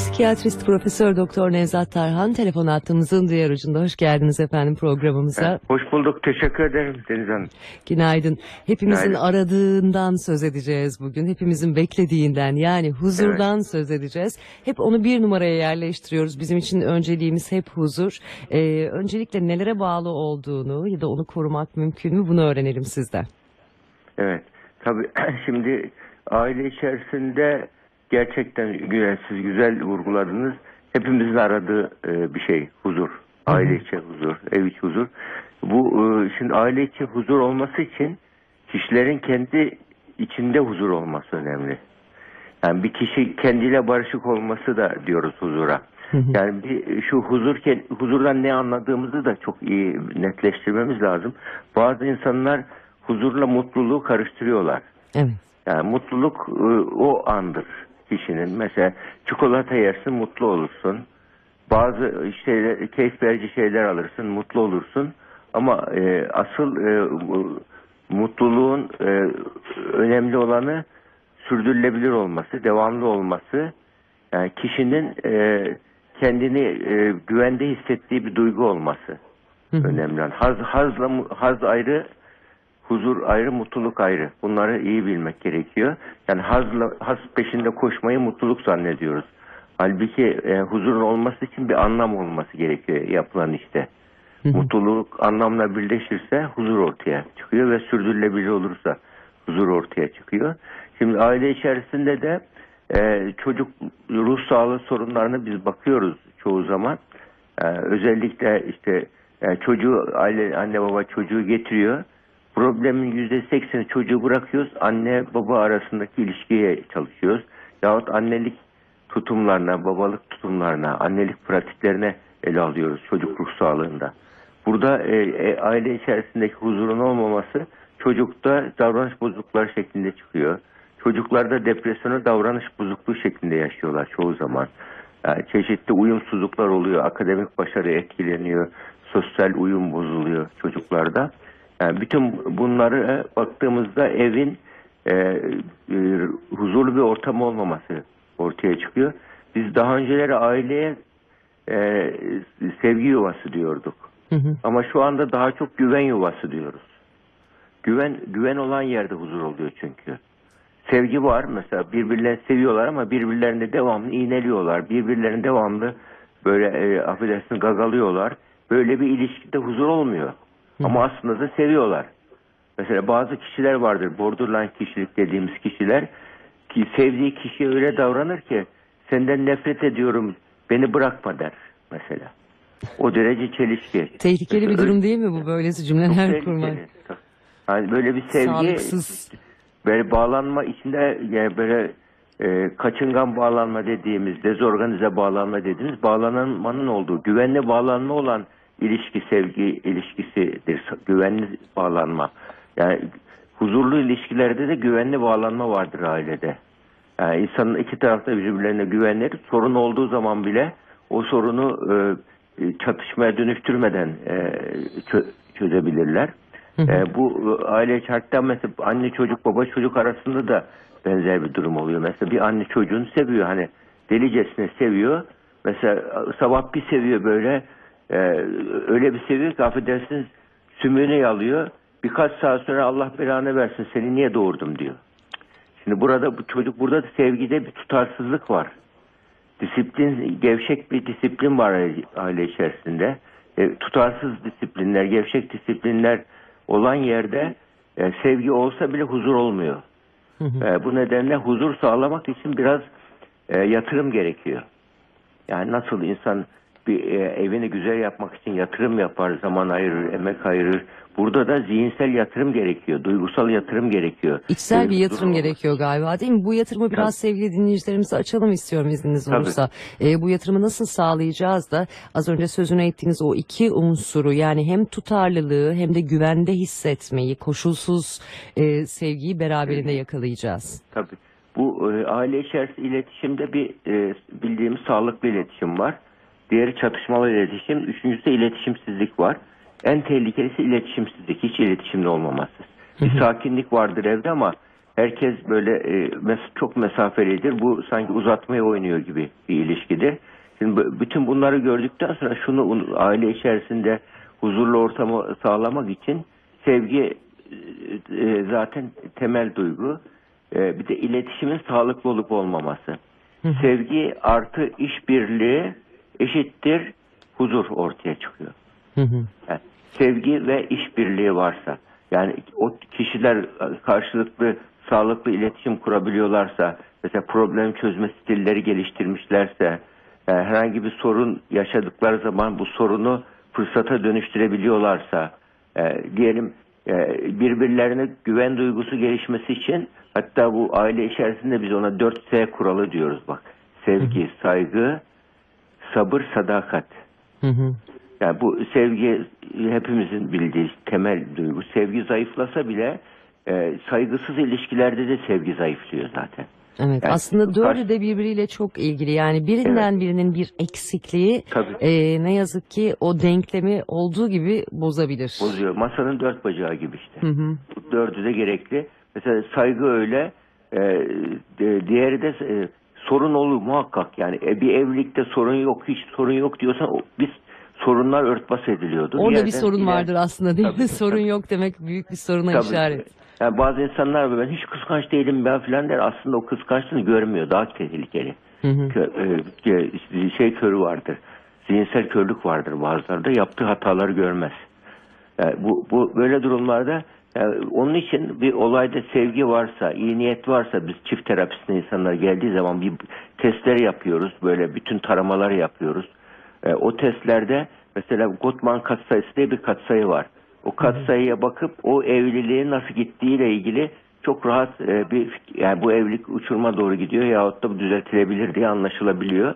Psikiyatrist Profesör Doktor Nevzat Tarhan telefon attığımızın diğer ucunda. Hoş geldiniz efendim programımıza. Hoş bulduk. Teşekkür ederim Deniz Hanım. Günaydın. Hepimizin Günaydın. aradığından söz edeceğiz bugün. Hepimizin beklediğinden yani huzurdan söz edeceğiz. Hep onu bir numaraya yerleştiriyoruz. Bizim için önceliğimiz hep huzur. Ee, öncelikle nelere bağlı olduğunu ya da onu korumak mümkün mü bunu öğrenelim sizden. Evet. Tabii şimdi aile içerisinde gerçekten güzel, siz güzel vurguladınız. Hepimizin aradığı e, bir şey huzur. Aile içi huzur, ev içi huzur. Bu e, şimdi aile içi huzur olması için kişilerin kendi içinde huzur olması önemli. Yani bir kişi kendiyle barışık olması da diyoruz huzura. Yani bir, şu huzur huzurdan ne anladığımızı da çok iyi netleştirmemiz lazım. Bazı insanlar huzurla mutluluğu karıştırıyorlar. Evet. Yani mutluluk e, o andır kişinin. Mesela çikolata yersin mutlu olursun. Bazı şeyler, keyif verici şeyler alırsın mutlu olursun. Ama e, asıl e, mutluluğun e, önemli olanı sürdürülebilir olması, devamlı olması. Yani kişinin e, kendini e, güvende hissettiği bir duygu olması önemli. olan. Haz, hazla, haz ayrı, huzur ayrı, mutluluk ayrı. Bunları iyi bilmek gerekiyor. Yani hazla, haz peşinde koşmayı mutluluk zannediyoruz. Halbuki e, huzurun olması için bir anlam olması gerekiyor yapılan işte. Mutluluk anlamla birleşirse huzur ortaya çıkıyor ve sürdürülebilir olursa huzur ortaya çıkıyor. Şimdi aile içerisinde de e, çocuk ruh sağlığı sorunlarına biz bakıyoruz çoğu zaman. E, özellikle işte e, çocuğu aile anne baba çocuğu getiriyor. Problemin yüzde sekseni çocuğu bırakıyoruz. Anne baba arasındaki ilişkiye çalışıyoruz. Yahut annelik tutumlarına, babalık tutumlarına, annelik pratiklerine ele alıyoruz çocuk ruh sağlığında. Burada e, e, aile içerisindeki huzurun olmaması çocukta davranış bozuklukları şeklinde çıkıyor. Çocuklarda depresyonu davranış bozukluğu şeklinde yaşıyorlar çoğu zaman. Yani çeşitli uyumsuzluklar oluyor, akademik başarı etkileniyor, sosyal uyum bozuluyor çocuklarda. Yani bütün bunları baktığımızda evin e, e, huzurlu bir ortam olmaması ortaya çıkıyor. Biz daha önceleri aileye e, sevgi yuvası diyorduk. Hı hı. Ama şu anda daha çok güven yuvası diyoruz. Güven güven olan yerde huzur oluyor çünkü. Sevgi var mesela birbirlerini seviyorlar ama birbirlerini devamlı iğneliyorlar. Birbirlerini devamlı böyle e, affedersin gagalıyorlar. Böyle bir ilişkide huzur olmuyor. Ama aslında da seviyorlar. Mesela bazı kişiler vardır borderline kişilik dediğimiz kişiler ki sevdiği kişiye öyle davranır ki senden nefret ediyorum beni bırakma der mesela. O derece çelişki. Tehlikeli bir Mesela durum değil mi bu böylesi cümleler kurmak? Yani böyle bir sevgi Sağlıksız. böyle bağlanma içinde yani böyle e, kaçıngan bağlanma dediğimiz, dezorganize bağlanma dediğimiz bağlanmanın olduğu, güvenli bağlanma olan ilişki sevgi ilişkisidir. Güvenli bağlanma. Yani huzurlu ilişkilerde de güvenli bağlanma vardır ailede. Yani insanın iki tarafta birbirlerine güvenleri sorun olduğu zaman bile o sorunu e, e, çatışmaya dönüştürmeden e, çö- çözebilirler. E, bu e, aile mesela anne çocuk baba çocuk arasında da benzer bir durum oluyor. Mesela bir anne çocuğunu seviyor hani delicesine seviyor. Mesela sabah bir seviyor böyle e, öyle bir seviyor ki affedersiniz sümüğünü yalıyor. Birkaç saat sonra Allah belanı versin seni niye doğurdum diyor. Şimdi burada bu çocuk burada da sevgide bir tutarsızlık var. Disiplin, gevşek bir disiplin var aile- aile içerisinde. E, tutarsız disiplinler, gevşek disiplinler olan yerde e, sevgi olsa bile huzur olmuyor. E, bu nedenle huzur sağlamak için biraz e, yatırım gerekiyor. Yani nasıl insan bir e, evini güzel yapmak için yatırım yapar, zaman ayırır, emek ayırır. Burada da zihinsel yatırım gerekiyor, duygusal yatırım gerekiyor. İçsel bir huzur yatırım olması. gerekiyor galiba değil mi? Bu yatırımı biraz sevgili dinleyicilerimize açalım istiyorum izniniz Tabii. olursa. Ee, bu yatırımı nasıl sağlayacağız da az önce sözünü ettiğiniz o iki unsuru yani hem tutarlılığı hem de güvende hissetmeyi, koşulsuz e, sevgiyi beraberinde yakalayacağız. Tabii. Bu e, aile içerisinde iletişimde bir e, bildiğimiz sağlıklı iletişim var. Diğeri çatışmalı iletişim. Üçüncüsü de iletişimsizlik var. En tehlikelisi iletişimsizlik. Hiç iletişimde olmaması. Bir sakinlik vardır evde ama herkes böyle e, mes- çok mesafelidir. Bu sanki uzatmaya oynuyor gibi bir ilişkidir. Şimdi bütün bunları gördükten sonra şunu un- aile içerisinde huzurlu ortamı sağlamak için sevgi e, e, zaten temel duygu. E, bir de iletişimin sağlıklı olup olmaması. Sevgi artı işbirliği eşittir huzur ortaya çıkıyor. Hı hı. Yani sevgi ve işbirliği varsa yani o kişiler karşılıklı sağlıklı iletişim kurabiliyorlarsa mesela problem çözme stilleri geliştirmişlerse e, herhangi bir sorun yaşadıkları zaman bu sorunu fırsata dönüştürebiliyorlarsa e, diyelim e, birbirlerine güven duygusu gelişmesi için hatta bu aile içerisinde biz ona 4S kuralı diyoruz bak sevgi, saygı, sabır, sadakat. Hı hı. Yani bu sevgi hepimizin bildiği temel duygu. Sevgi zayıflasa bile e, saygısız ilişkilerde de sevgi zayıflıyor zaten. Evet Yani aslında dördü de birbiriyle çok ilgili. Yani birinden birinin bir eksikliği Tabii. e, ne yazık ki o denklemi olduğu gibi bozabilir. Bozuyor. Masanın dört bacağı gibi işte. Hı hı. Dördü de gerekli. Mesela saygı öyle. e, de- diğeri de e, sorun olur muhakkak. Yani e, bir evlilikte sorun yok, hiç sorun yok diyorsan o- biz sorunlar örtbas ediliyordu. Orada bir yerden sorun iler- vardır aslında değil mi? Tabii, sorun tabii. yok demek büyük bir soruna Tabii. işaret. Yani bazı insanlar ben hiç kıskanç değilim ben filan der. Aslında o kıskançlığını görmüyor. Daha tehlikeli. Hı hı. Kö- e, e, şey körü vardır. Zihinsel körlük vardır bazılarda. Yaptığı hataları görmez. Yani bu, bu böyle durumlarda yani onun için bir olayda sevgi varsa, iyi niyet varsa biz çift terapisinde insanlar geldiği zaman bir testler yapıyoruz. Böyle bütün taramaları yapıyoruz. E, o testlerde mesela Gottman katsayısı diye bir katsayı var. O katsayıya bakıp o evliliğin nasıl gittiğiyle ilgili çok rahat e, bir yani bu evlilik uçuruma doğru gidiyor yahut da bu düzeltilebilir diye anlaşılabiliyor.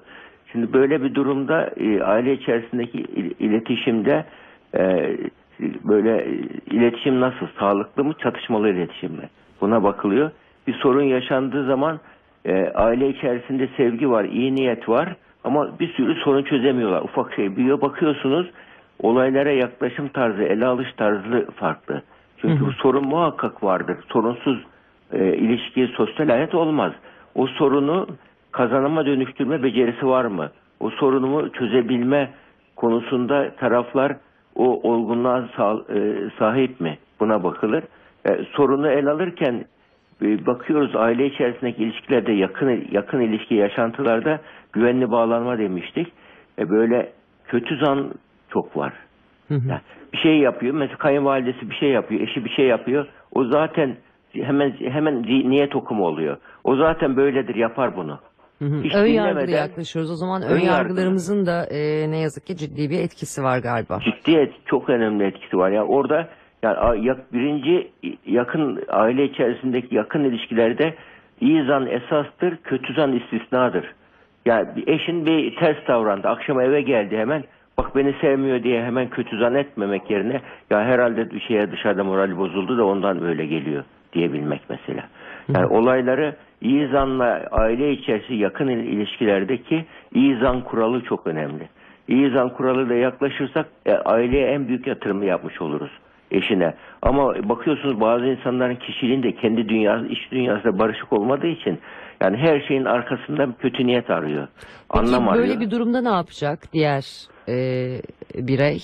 Şimdi böyle bir durumda e, aile içerisindeki il- iletişimde e, böyle e, iletişim nasıl sağlıklı mı çatışmalı iletişim mi buna bakılıyor. Bir sorun yaşandığı zaman e, aile içerisinde sevgi var, iyi niyet var ama bir sürü sorun çözemiyorlar. Ufak şey bir bakıyorsunuz olaylara yaklaşım tarzı, ele alış tarzı farklı. Çünkü bu sorun muhakkak vardır. Sorunsuz e, ilişki, sosyal hayat olmaz. O sorunu kazanıma dönüştürme becerisi var mı? O sorunumu çözebilme konusunda taraflar o olgunluğa e, sahip mi? Buna bakılır. E, sorunu el alırken e, bakıyoruz aile içerisindeki ilişkilerde yakın yakın ilişki yaşantılarda güvenli bağlanma demiştik. E, böyle kötü zan çok var. Hı hı. Yani bir şey yapıyor. Mesela kayınvalidesi bir şey yapıyor, eşi bir şey yapıyor. O zaten hemen hemen niyet okumu oluyor. O zaten böyledir, yapar bunu. Hı hı. Hiç Ön yargılı dinlemeden- yaklaşıyoruz. O zaman ön, Ön yargılı. yargılarımızın da e, ne yazık ki ciddi bir etkisi var galiba. Ciddi et, çok önemli etkisi var. Yani orada yani a- yak- birinci yakın aile içerisindeki yakın ilişkilerde iyi zan esastır, kötü zan istisnadır. Yani bir eşin bir ters davrandı. Akşam eve geldi hemen bak beni sevmiyor diye hemen kötü zan etmemek yerine ya herhalde bir şeye dışarıda morali bozuldu da ondan böyle geliyor diyebilmek mesela. Yani olayları iyi zanla aile içerisi yakın il- ilişkilerdeki iyi zan kuralı çok önemli. İyi zan kuralıyla yaklaşırsak e, aileye en büyük yatırımı yapmış oluruz eşine. Ama bakıyorsunuz bazı insanların kişiliğinde kendi dünyası, iç dünyasında barışık olmadığı için yani her şeyin arkasında kötü niyet arıyor. Peki Anlam arıyor. böyle bir durumda ne yapacak diğer e, birey?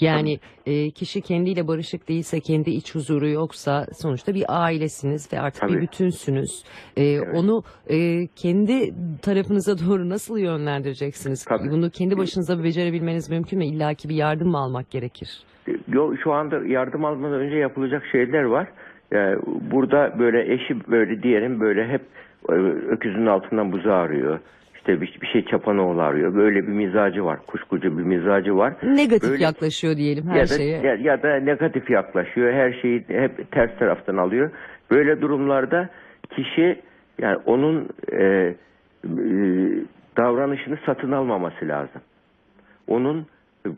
Yani e, kişi kendiyle barışık değilse, kendi iç huzuru yoksa sonuçta bir ailesiniz ve artık bir Tabii. bütünsünüz. E, Onu e, kendi tarafınıza doğru nasıl yönlendireceksiniz? Tabii. Bunu kendi başınıza becerebilmeniz mümkün mü? İlla ki bir yardım mı almak gerekir? Yo, şu anda yardım almadan önce yapılacak şeyler var. Yani burada böyle eşi böyle diyelim böyle hep e, öküzün altından buzu arıyor. İşte bir, bir şey çapanoğlu arıyor. Böyle bir mizacı var. Kuşkucu bir mizacı var. Negatif Böyle- yaklaşıyor diyelim her ya da, şeye. Ya, ya da negatif yaklaşıyor. Her şeyi hep ters taraftan alıyor. Böyle durumlarda kişi yani onun e, e, davranışını satın almaması lazım. Onun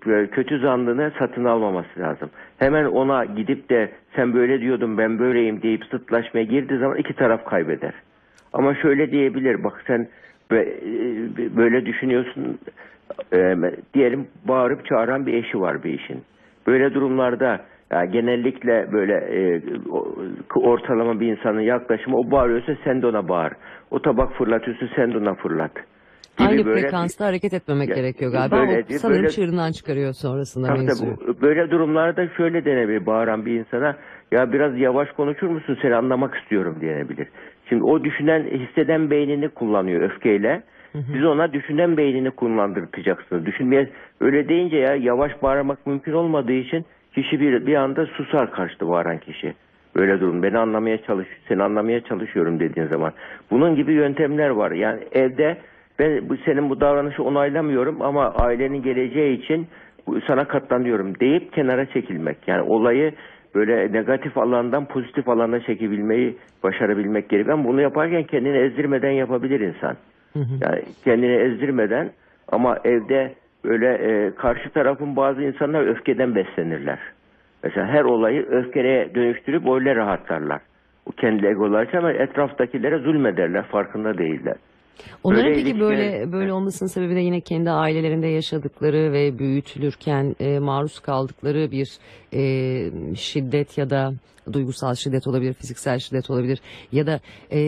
e, kötü zannını satın almaması lazım. Hemen ona gidip de sen böyle diyordun ben böyleyim deyip sıtlaşmaya girdiği zaman iki taraf kaybeder. Ama şöyle diyebilir bak sen böyle düşünüyorsun e, diyelim bağırıp çağıran bir eşi var bir işin. Böyle durumlarda Yani genellikle böyle e, ortalama bir insanın yaklaşımı o bağırıyorsa sen de ona bağır. O tabak fırlatıyorsa sen de ona fırlat. Gibi Aynı böyle- frekansta hareket etmemek Ya, gerekiyor galiba. böyle- o sanırım böyle- çığırından çıkarıyor sonrasında Tabii mevzuyu. tabii. Böyle durumlarda şöyle denebilir bağıran bir insana ya biraz yavaş konuşur musun seni anlamak istiyorum diyebilir. Şimdi o düşünen hisseden beynini kullanıyor öfkeyle. Siz ona düşünen beynini kullandırtacaksınız. Düşünmeye öyle deyince ya yavaş bağırmak mümkün olmadığı için kişi bir bir anda susar karşıda bağıran kişi. Böyle durum. Beni anlamaya çalış, seni anlamaya çalışıyorum dediğin zaman. Bunun gibi yöntemler var. Yani evde ben bu senin bu davranışı onaylamıyorum ama ailenin geleceği için sana katlanıyorum deyip kenara çekilmek. Yani olayı böyle negatif alandan pozitif alana çekebilmeyi başarabilmek gerekiyor. Ama bunu yaparken kendini ezdirmeden yapabilir insan. Yani kendini ezdirmeden ama evde böyle e, karşı tarafın bazı insanlar öfkeden beslenirler. Mesela her olayı öfkeye dönüştürüp öyle rahatlarlar. Bu kendi egolar için ama etraftakilere zulmederler farkında değiller. Onların Böyle peki ilişkiler- böyle böyle olmasının sebebi de yine kendi ailelerinde yaşadıkları ve büyütülürken e, maruz kaldıkları bir e, şiddet ya da duygusal şiddet olabilir, fiziksel şiddet olabilir ya da e,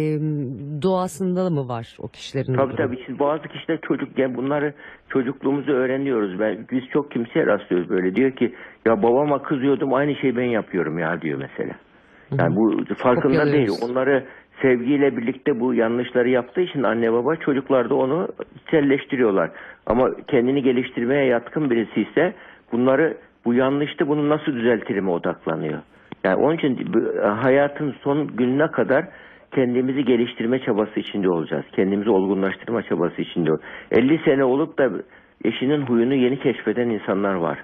doğasında mı var o kişilerin? Tabii durum? tabii. Şimdi bazı kişiler çocukken bunları çocukluğumuzu öğreniyoruz. Ben biz çok kimseye rastlıyoruz böyle. Diyor ki ya babama kızıyordum aynı şeyi ben yapıyorum ya diyor mesela. Yani bu farkında değil. Onları sevgiyle birlikte bu yanlışları yaptığı için anne baba çocuklar da onu içselleştiriyorlar. Ama kendini geliştirmeye yatkın birisi ise bunları bu yanlıştı bunu nasıl düzeltirime odaklanıyor. Yani onun için bu- hayatın son gününe kadar kendimizi geliştirme çabası içinde olacağız. Kendimizi olgunlaştırma çabası içinde. ol- 50 sene olup da eşinin huyunu yeni keşfeden insanlar var.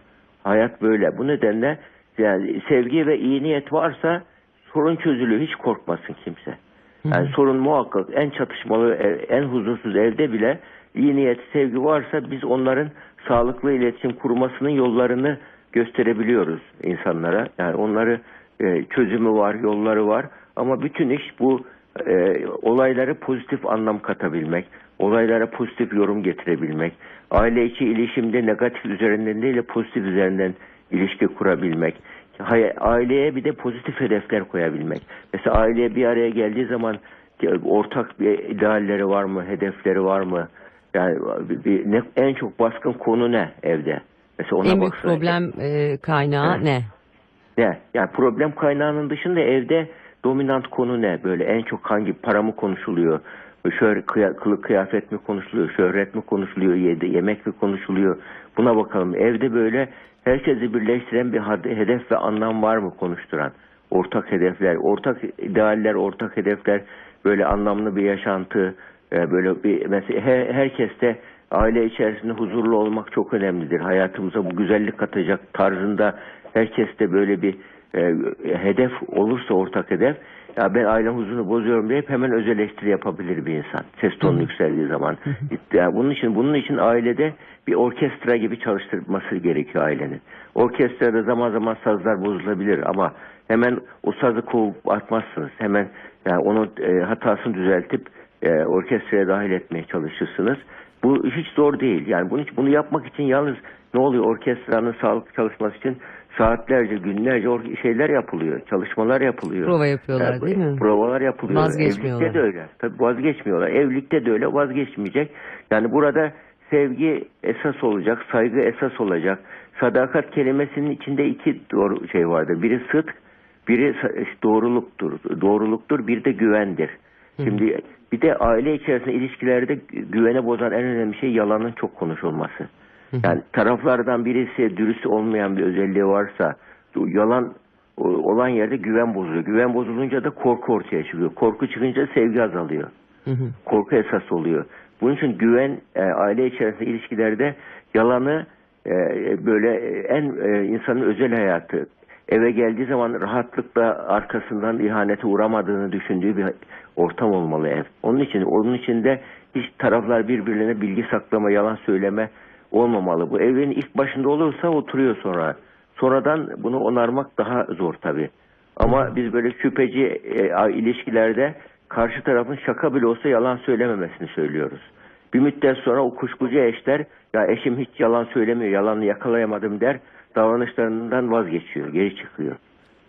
Hayat böyle. Bu nedenle yani sevgi ve iyi niyet varsa sorun çözülüyor. Hiç korkmasın kimse. Yani sorun muhakkak en çatışmalı, en huzursuz evde bile iyi niyet, sevgi varsa biz onların sağlıklı iletişim kurmasının yollarını gösterebiliyoruz insanlara. Yani onları e, çözümü var, yolları var. Ama bütün iş bu e, olayları pozitif anlam katabilmek, olaylara pozitif yorum getirebilmek, aile içi ilişimde negatif üzerinden değil de pozitif üzerinden ilişki kurabilmek, aileye bir de pozitif hedefler koyabilmek. Mesela aileye bir araya geldiği zaman ortak bir idealleri var mı, hedefleri var mı? Yani bir, bir- ne, en çok baskın konu ne evde? Mesela ona En büyük baksana. problem e, kaynağı Evet. ne? Ne? Yani problem kaynağının dışında evde dominant konu ne? Böyle en çok hangi para mı konuşuluyor? Kıya, kılık kıyafet mi konuşuluyor? Şöhret mi konuşuluyor? Yedi, yemek mi konuşuluyor? Buna bakalım. Evde böyle herkesi birleştiren bir hedef ve anlam var mı konuşturan? Ortak hedefler, ortak idealler, ortak hedefler, böyle anlamlı bir yaşantı, e, böyle bir mesela her, herkeste aile içerisinde huzurlu olmak çok önemlidir. Hayatımıza bu güzellik katacak tarzında herkeste böyle bir e, hedef olursa ortak hedef ya ben aile huzurunu bozuyorum deyip hemen öz eleştiri yapabilir bir insan. Ses tonu yükseldiği zaman. Yani bunun için bunun için ailede bir orkestra gibi çalıştırması gerekiyor ailenin. Orkestrada zaman zaman sazlar bozulabilir ama hemen o sazı kovup atmazsınız. Hemen yani onun e, hatasını düzeltip e, orkestraya dahil etmeye çalışırsınız. Bu hiç zor değil. Yani bunu, bunu yapmak için yalnız ne oluyor orkestranın sağlıklı çalışması için saatlerce, günlerce or- şeyler yapılıyor. Çalışmalar yapılıyor. Prova yapıyorlar, Yani, değil mi? Provalar yapılıyor. Vazgeçmiyorlar. Evlilikte de öyle. Tabii vazgeçmiyorlar. Evlilikte de öyle vazgeçmeyecek. Yani burada sevgi esas olacak, saygı esas olacak. Sadakat kelimesinin içinde iki doğru şey vardır. Biri sıdk, biri doğruluktur. Doğruluktur, bir de güvendir. Şimdi bir de aile içerisinde ilişkilerde gü- güvene bozan en önemli şey yalanın çok konuşulması. Yani taraflardan birisi dürüst olmayan bir özelliği varsa yalan olan yerde güven bozuluyor. Güven bozulunca da korku ortaya çıkıyor. Korku çıkınca sevgi azalıyor. Hı hı. Korku esas oluyor. Bunun için güven e, aile içerisinde ilişkilerde yalanı e, böyle en e, insanın özel hayatı eve geldiği zaman rahatlıkla arkasından ihanete uğramadığını düşündüğü bir ortam olmalı ev. Onun için onun içinde hiç taraflar birbirine bilgi saklama, yalan söyleme olmamalı. Bu evin ilk başında olursa oturuyor sonra. Sonradan bunu onarmak daha zor tabii. Ama biz böyle şüpheci e, ilişkilerde karşı tarafın şaka bile olsa yalan söylememesini söylüyoruz. Bir müddet sonra o kuşkucu eşler ya eşim hiç yalan söylemiyor, yalanı yakalayamadım der. davranışlarından vazgeçiyor, geri çıkıyor.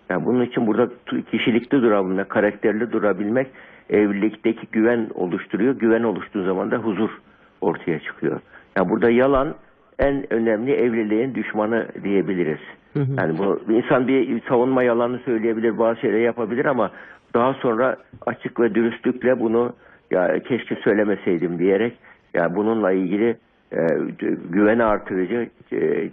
Yani bunun için burada kişilikli durabilmek, karakterli durabilmek evlilikteki güven oluşturuyor. Güven oluştuğu zaman da huzur ortaya çıkıyor. Yani burada yalan en önemli evliliğin düşmanı diyebiliriz. Yani bu insan bir savunma yalanı söyleyebilir, bazı şeyler yapabilir ama daha sonra açık ve dürüstlükle bunu ya keşke söylemeseydim diyerek ya bununla ilgili e, güveni artırıcı e,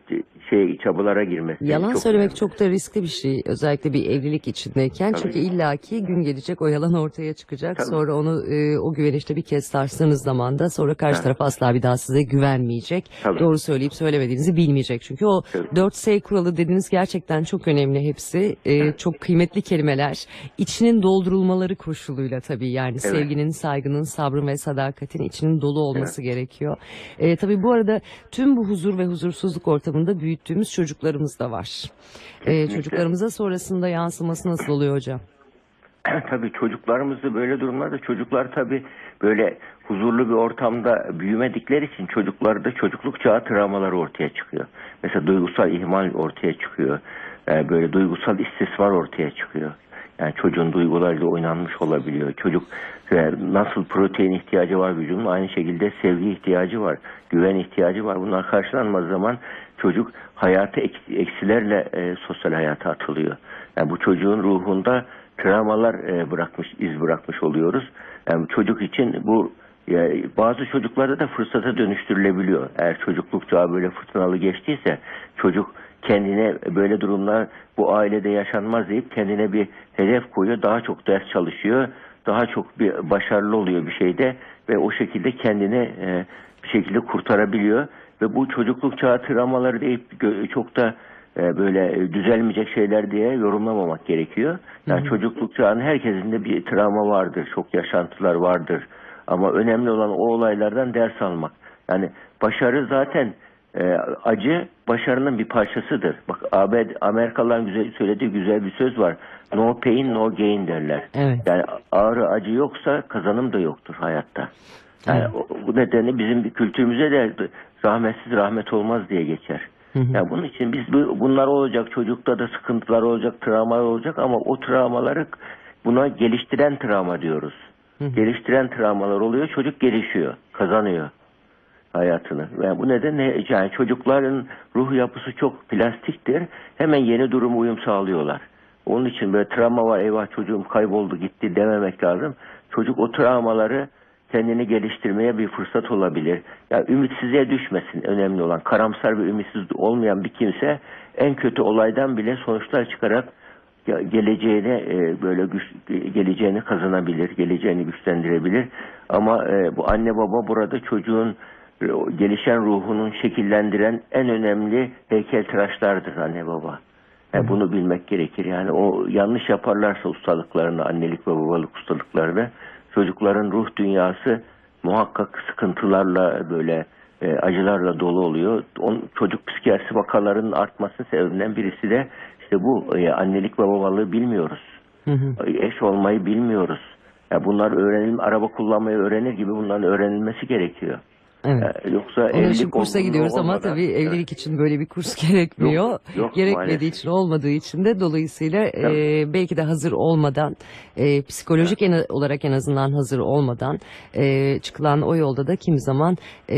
şey çabalara girmesi. Yalan çok söylemek önemli. çok da riskli bir şey. Özellikle bir evlilik içindeyken. Tabii. Çünkü illaki gün gelecek o yalan ortaya çıkacak. Tabii. Sonra onu e, o güveni işte bir kez sarstığınız zaman da sonra karşı Evet. taraf asla bir daha size güvenmeyecek. Tabii. Doğru söyleyip söylemediğinizi bilmeyecek. Çünkü o Tabii. 4S kuralı dediğiniz gerçekten çok önemli hepsi. E, çok kıymetli kelimeler. İçinin doldurulmaları koşuluyla tabii yani sevginin, saygının, sabrın ve sadakatin içinin dolu olması gerekiyor. E, tabii bu arada tüm bu huzur ve huzursuzluk ortamında büyüttüğümüz çocuklarımız da var. E, Kesinlikle. çocuklarımıza sonrasında yansıması nasıl oluyor hocam? tabii çocuklarımızı böyle durumlarda çocuklar tabii böyle huzurlu bir ortamda büyümedikleri için çocuklarda çocukluk çağı travmaları ortaya çıkıyor. Mesela duygusal ihmal ortaya çıkıyor. Ee, böyle duygusal istismar ortaya çıkıyor. Yani çocuğun duygularıyla oynanmış olabiliyor. Çocuk e, nasıl protein ihtiyacı var vücudun aynı şekilde sevgi ihtiyacı var. Güven ihtiyacı var. Bunlar karşılanmadığı zaman çocuk hayatı eks- eksilerle e, sosyal hayata atılıyor. Yani bu çocuğun ruhunda travmalar e, bırakmış, iz bırakmış oluyoruz. Yani çocuk için bu ya, bazı çocuklarda da fırsata dönüştürülebiliyor. Eğer çocukluk çağı böyle fırtınalı geçtiyse çocuk kendine böyle durumlar bu ailede yaşanmaz deyip kendine bir hedef koyuyor. Daha çok ders çalışıyor. Daha çok bir başarılı oluyor bir şeyde ve o şekilde kendini e, bir şekilde kurtarabiliyor. Ve bu çocukluk çağı travmaları deyip çok da e, böyle düzelmeyecek şeyler diye yorumlamamak gerekiyor. Yani çocukluk çağının herkesin de bir travma vardır. Çok yaşantılar vardır. Ama önemli olan o olaylardan ders almak. Yani başarı zaten e, acı başarının bir parçasıdır. Bak AB, Amerikalıların güzel söylediği güzel bir söz var. No pain no gain derler. Evet. Yani ağrı acı yoksa kazanım da yoktur hayatta. Yani o- bu nedenle bizim bir kültürümüze de rahmetsiz rahmet olmaz diye geçer. Yani bunun için biz bu- bunlar olacak çocukta da sıkıntılar olacak, travmalar olacak ama o travmaları buna geliştiren travma diyoruz. Geliştiren travmalar oluyor, çocuk gelişiyor, kazanıyor hayatını. Ve bu nedenle yani çocukların ruh yapısı çok plastiktir. Hemen yeni duruma uyum sağlıyorlar. Onun için böyle travma var eyvah çocuğum kayboldu gitti dememek lazım. Çocuk o travmaları kendini geliştirmeye bir fırsat olabilir. Yani ümitsizliğe düşmesin önemli olan. Karamsar ve ümitsiz olmayan bir kimse en kötü olaydan bile sonuçlar çıkarak ya- geleceğine e, böyle güç geleceğini kazanabilir, geleceğini güçlendirebilir. Ama e, bu anne baba burada çocuğun gelişen ruhunun şekillendiren en önemli heykeltıraşlardır anne baba. Yani bunu bilmek gerekir. Yani o yanlış yaparlarsa ustalıklarını, annelik ve babalık ustalıklarını çocukların ruh dünyası muhakkak sıkıntılarla böyle e, acılarla dolu oluyor. On, çocuk psikiyatrisi vakalarının artmasının sebebinden birisi de işte bu e, annelik ve babalığı bilmiyoruz. Eş olmayı bilmiyoruz. Ya bunlar öğrenelim, araba kullanmayı öğrenir gibi bunların öğrenilmesi gerekiyor. Evet. Ya Yoksa Onun için kursa gidiyoruz ama olmadan- tabii Evet. evlilik için böyle bir kurs gerekmiyor. Yok, yok Gerekmediği maalesef. için olmadığı için de dolayısıyla e, Tabii. belki de hazır olmadan e, psikolojik en, olarak en azından hazır olmadan e, çıkılan o yolda da kimi zaman e,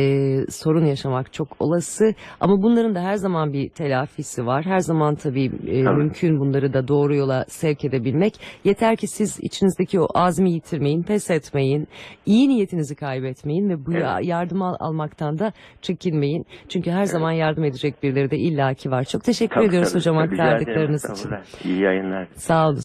sorun yaşamak çok olası. Ama bunların da her zaman bir telafisi var. Her zaman tabii e, Tabii. mümkün bunları da doğru yola sevk edebilmek. Yeter ki siz içinizdeki o azmi yitirmeyin, pes etmeyin, iyi niyetinizi kaybetmeyin ve bu Evet. ya- yardım al- almaktan da çekinmeyin. Çünkü her zaman yardım edecek birileri de illaki var. Çok teşekkür Tabii, ediyoruz tabii. hocam Rica ederim. aktardıklarınız için. Estağfurullah. İyi yayınlar. Sağ olun.